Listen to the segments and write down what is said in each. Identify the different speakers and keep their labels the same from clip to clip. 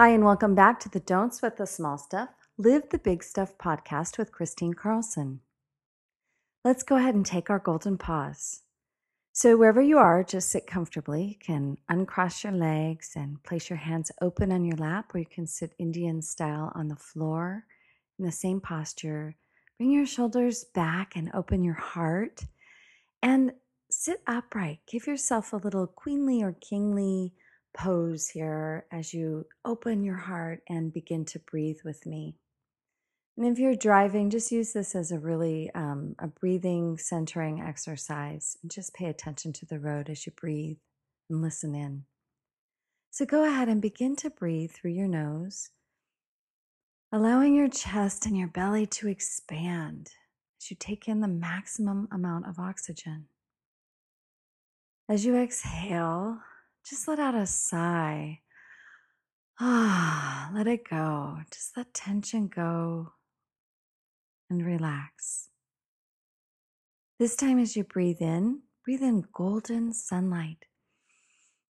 Speaker 1: Hi, and welcome back to the Don't Sweat the Small Stuff, Live the Big Stuff podcast with Kristine Carlson. Let's go ahead and take our golden pause. So, wherever you are, just sit comfortably. You can uncross your legs and place your hands open on your lap, or you can sit Indian style on the floor in the same posture. Bring your shoulders back and open your heart and sit upright. Give yourself a little queenly or kingly pose here as you open your heart and begin to breathe with me. And if you're driving, just use this as a really um, a breathing centering exercise, and just pay attention to the road as you breathe and listen in. So go ahead and begin to breathe through your nose, allowing your chest and your belly to expand as you take in the maximum amount of oxygen. As you exhale, just let out a sigh. Ah, let it go. Just let tension go and relax. This time, as you breathe in, breathe in golden sunlight.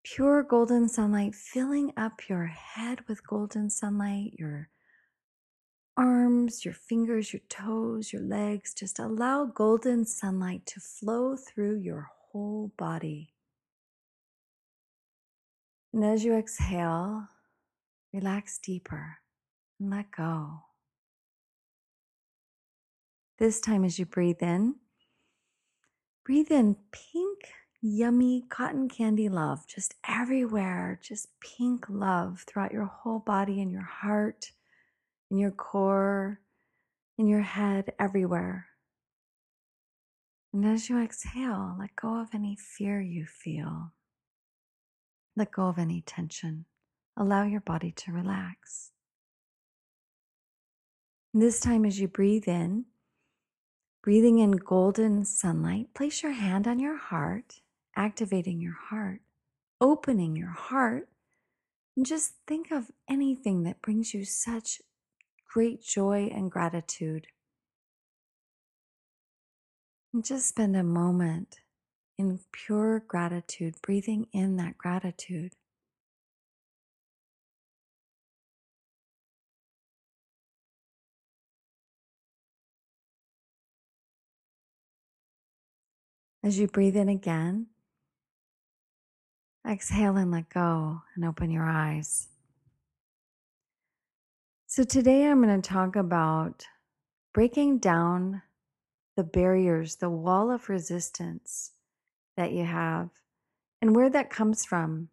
Speaker 1: Pure golden sunlight filling up your head with golden sunlight, your arms, your fingers, your toes, your legs. Just allow golden sunlight to flow through your whole body. And as you exhale, relax deeper and let go. This time, as you breathe in, breathe in pink, yummy cotton candy love just everywhere, just pink love throughout your whole body and your heart, in your core, in your head, everywhere. And as you exhale, let go of any fear you feel. Let go of any tension. Allow your body to relax. This time, as you breathe in, breathing in golden sunlight, place your hand on your heart, activating your heart, opening your heart, and just think of anything that brings you such great joy and gratitude. And just spend a moment in pure gratitude, breathing in that gratitude. As you breathe in again, exhale and let go and open your eyes. So, today I'm going to talk about breaking down the barriers, the wall of resistance that you have and where that comes from.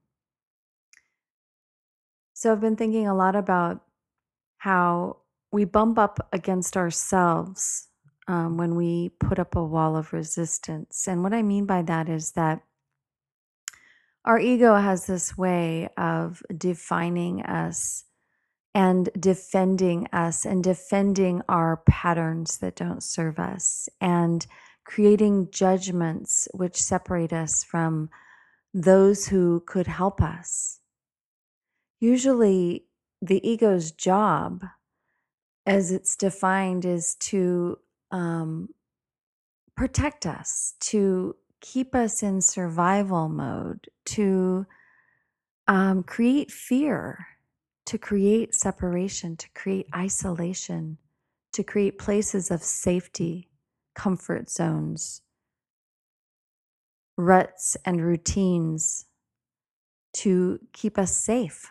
Speaker 1: So I've been thinking a lot about how we bump up against ourselves um, when we put up a wall of resistance. And what I mean by that is that our ego has this way of defining us and defending us and defending our patterns that don't serve us. And creating judgments which separate us from those who could help us. Usually, the ego's job, as it's defined, is to um, protect us, to keep us in survival mode, to um, create fear, to create separation, to create isolation, to create places of safety comfort zones, ruts, and routines to keep us safe.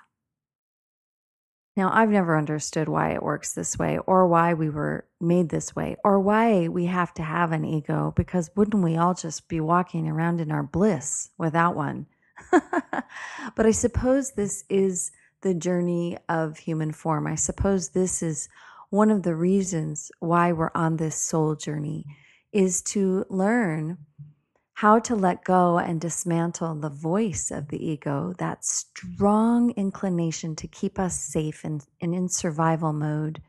Speaker 1: Now, I've never understood why it works this way, or why we were made this way, or why we have to have an ego, because wouldn't we all just be walking around in our bliss without one? but I suppose this is the journey of human form. I suppose this is one of the reasons why we're on this soul journey is to learn how to let go and dismantle the voice of the ego, that strong inclination to keep us safe and, and in survival mode,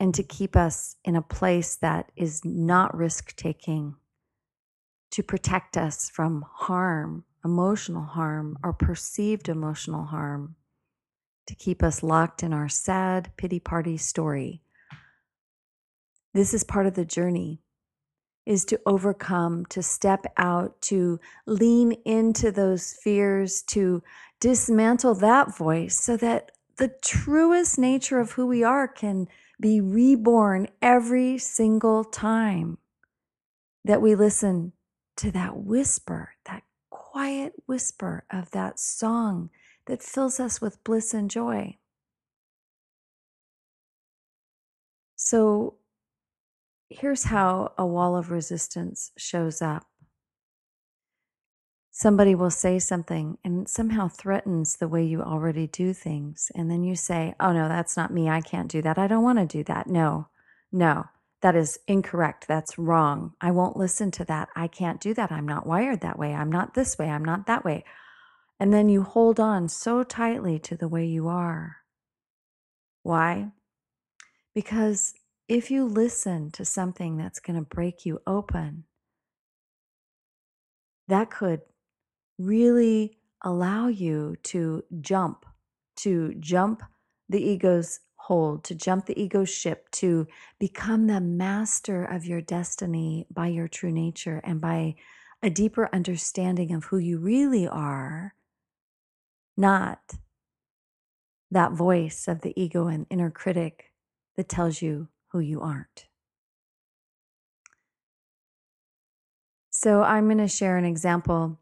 Speaker 1: and to keep us in a place that is not risk taking, to protect us from harm, emotional harm, or perceived emotional harm, to keep us locked in our sad pity party story. This is part of the journey is to overcome, to step out, to lean into those fears, to dismantle that voice so that the truest nature of who we are can be reborn every single time that we listen to that whisper, that quiet whisper of that song that fills us with bliss and joy. So, here's how a wall of resistance shows up somebody will say something and somehow threatens the way you already do things. And then you say, Oh, no, that's not me. I can't do that. I don't want to do that. No, no, that is incorrect. That's wrong. I won't listen to that. I can't do that. I'm not wired that way. I'm not this way. I'm not that way. And then you hold on so tightly to the way you are. Why? Because if you listen to something that's going to break you open, that could really allow you to jump, to jump the ego's hold, to jump the ego's ship, to become the master of your destiny by your true nature and by a deeper understanding of who you really are, not that voice of the ego and inner critic that tells you who you aren't. So, I'm going to share an example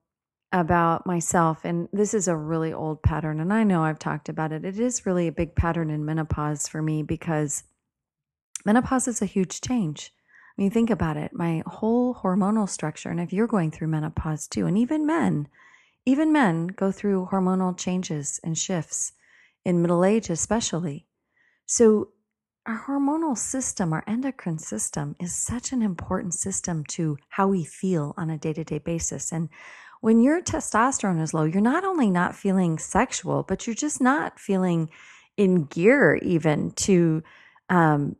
Speaker 1: about myself. And this is a really old pattern. And I know I've talked about it. It is really a big pattern in menopause for me because menopause is a huge change. I mean, think about it my whole hormonal structure. And if you're going through menopause too, and even men, even men go through hormonal changes and shifts in middle age, especially. So our hormonal system, our endocrine system, is such an important system to how we feel on a day to day basis. And when your testosterone is low, you're not only not feeling sexual, but you're just not feeling in gear even to um,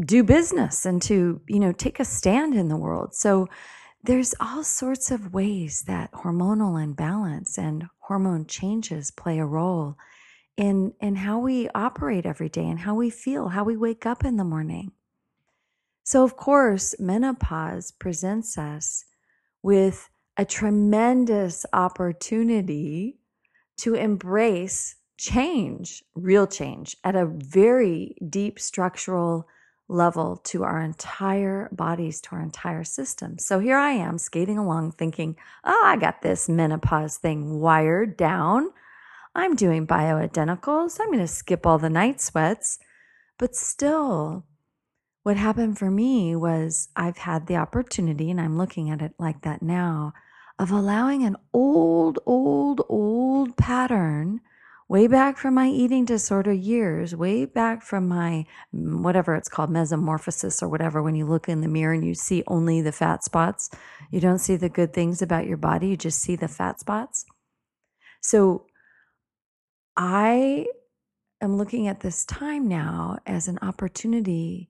Speaker 1: do business and to, you know, take a stand in the world. So there's all sorts of ways that hormonal imbalance and hormone changes play a role in in how we operate every day and how we feel, how we wake up in the morning. So of course, menopause presents us with a tremendous opportunity to embrace change, real change at a very deep structural level to our entire bodies, to our entire system. So here I am skating along thinking, oh, I got this menopause thing wired down. I'm doing bioidenticals. I'm going to skip all the night sweats. But still, what happened for me was I've had the opportunity, and I'm looking at it like that now, of allowing an old, old, old pattern way back from my eating disorder years, way back from my mm, whatever it's called, mesomorphosis or whatever, when you look in the mirror and you see only the fat spots, you don't see the good things about your body, you just see the fat spots. So I am looking at this time now as an opportunity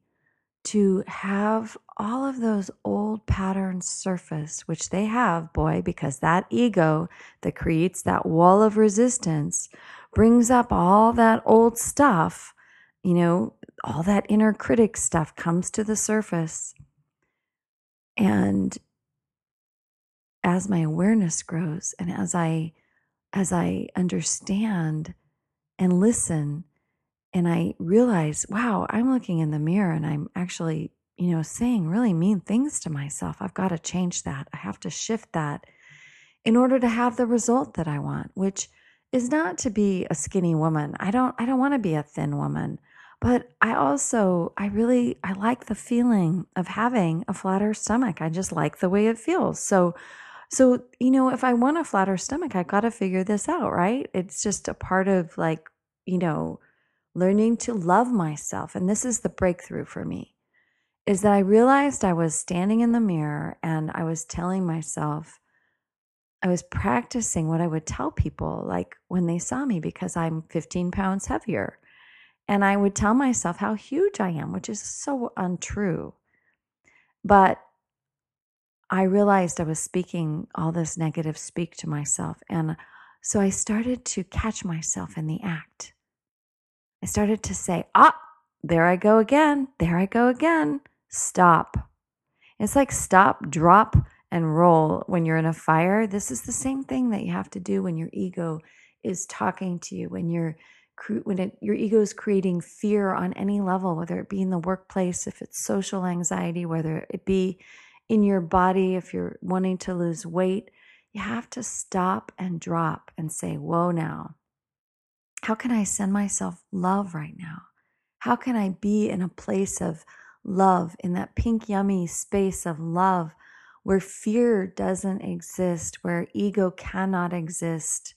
Speaker 1: to have all of those old patterns surface, which they have, boy, because that ego that creates that wall of resistance brings up all that old stuff, you know, all that inner critic stuff comes to the surface. And as my awareness grows and as I as I understand and listen and I realize, wow, I'm looking in the mirror and I'm actually, you know, saying really mean things to myself. I've got to change that. I have to shift that in order to have the result that I want, which is not to be a skinny woman. I don't I don't want to be a thin woman. But I also I really I like the feeling of having a flatter stomach. I just like the way it feels. So so, you know, if I want a flatter stomach, I got to figure this out, right? It's just a part of like, you know, learning to love myself. And this is the breakthrough for me is that I realized I was standing in the mirror and I was telling myself, I was practicing what I would tell people, like when they saw me, because I'm 15 pounds heavier. And I would tell myself how huge I am, which is so untrue. But I realized I was speaking all this negative speak to myself. And so I started to catch myself in the act. I started to say, ah, there I go again. There I go again. Stop. It's like stop, drop, and roll when you're in a fire. This is the same thing that you have to do when your ego is talking to you, when you're when it, your ego is creating fear on any level, whether it be in the workplace, if it's social anxiety, whether it be in your body, if you're wanting to lose weight, you have to stop and drop and say, Whoa, now, how can I send myself love right now? How can I be in a place of love, in that pink, yummy space of love where fear doesn't exist, where ego cannot exist?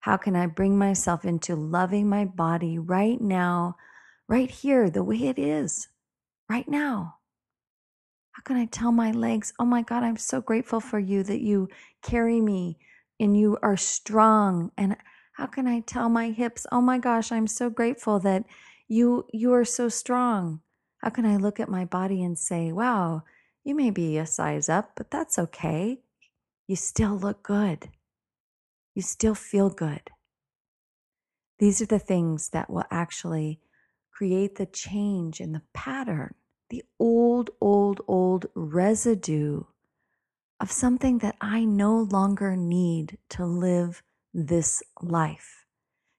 Speaker 1: How can I bring myself into loving my body right now, right here, the way it is, right now? How can I tell my legs, oh my God, I'm so grateful for you that you carry me and you are strong? And how can I tell my hips, oh my gosh, I'm so grateful that you you are so strong? How can I look at my body and say, wow, you may be a size up, but that's okay. You still look good you still feel good. These are the things that will actually create the change in the pattern, the old, old, old residue of something that I no longer need to live this life.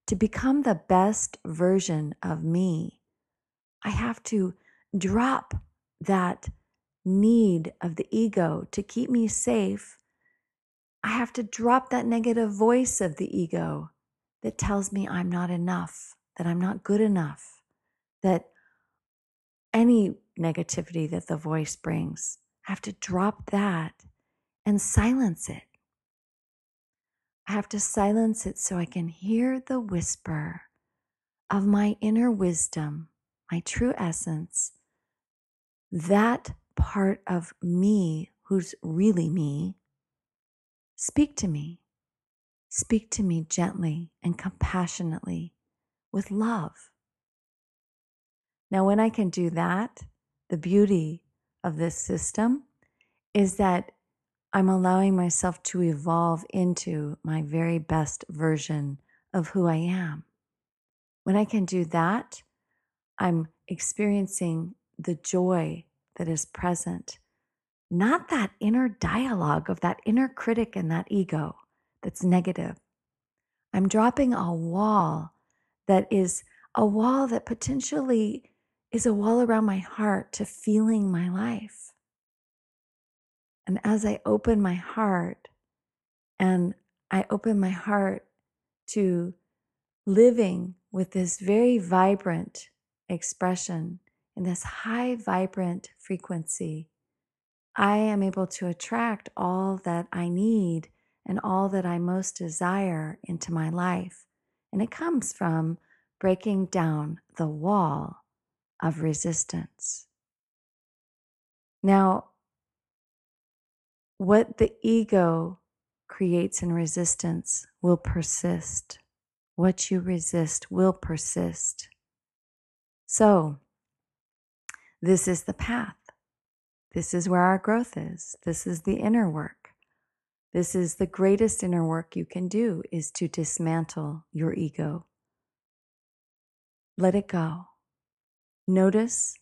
Speaker 1: To become the best version of me, I have to drop that need of the ego to keep me safe I have to drop that negative voice of the ego that tells me I'm not enough, that I'm not good enough, that any negativity that the voice brings, I have to drop that and silence it. I have to silence it so I can hear the whisper of my inner wisdom, my true essence, that part of me who's really me Speak to me. Speak to me gently and compassionately with love. Now, when I can do that, the beauty of this system is that I'm allowing myself to evolve into my very best version of who I am. When I can do that, I'm experiencing the joy that is present not that inner dialogue of that inner critic and that ego that's negative. I'm dropping a wall that is a wall that potentially is a wall around my heart to feeling my life. And as I open my heart and I open my heart to living with this very vibrant expression in this high vibrant frequency I am able to attract all that I need and all that I most desire into my life. And it comes from breaking down the wall of resistance. Now, what the ego creates in resistance will persist. What you resist will persist. So, this is the path. This is where our growth is. This is the inner work. This is the greatest inner work you can do is to dismantle your ego. Let it go. Notice,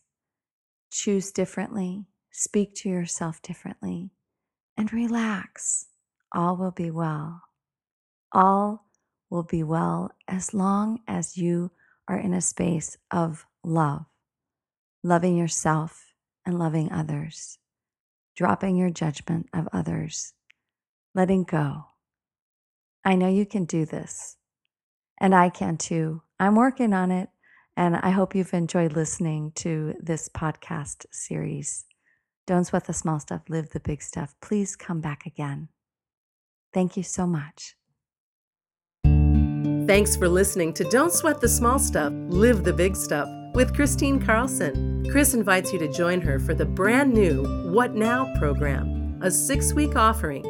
Speaker 1: choose differently, speak to yourself differently, and relax. All will be well. All will be well as long as you are in a space of love, loving yourself and loving others, dropping your judgment of others, letting go. I know you can do this, and I can too. I'm working on it, and I hope you've enjoyed listening to this podcast series. Don't sweat the small stuff, live the big stuff. Please come back again. Thank you so much.
Speaker 2: Thanks for listening to Don't Sweat the Small Stuff, Live the Big Stuff with Kristine Carlson. Kris invites you to join her for the brand new What Now program, a six week offering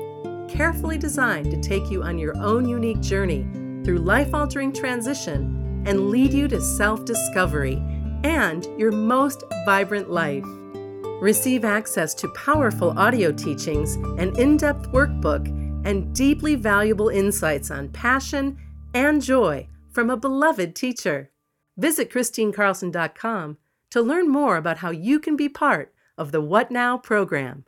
Speaker 2: carefully designed to take you on your own unique journey through life altering transition and lead you to self discovery and your most vibrant life. Receive access to powerful audio teachings, an in depth workbook, and deeply valuable insights on passion and joy from a beloved teacher. Visit KristineCarlson.com to learn more about how you can be part of the What Now program.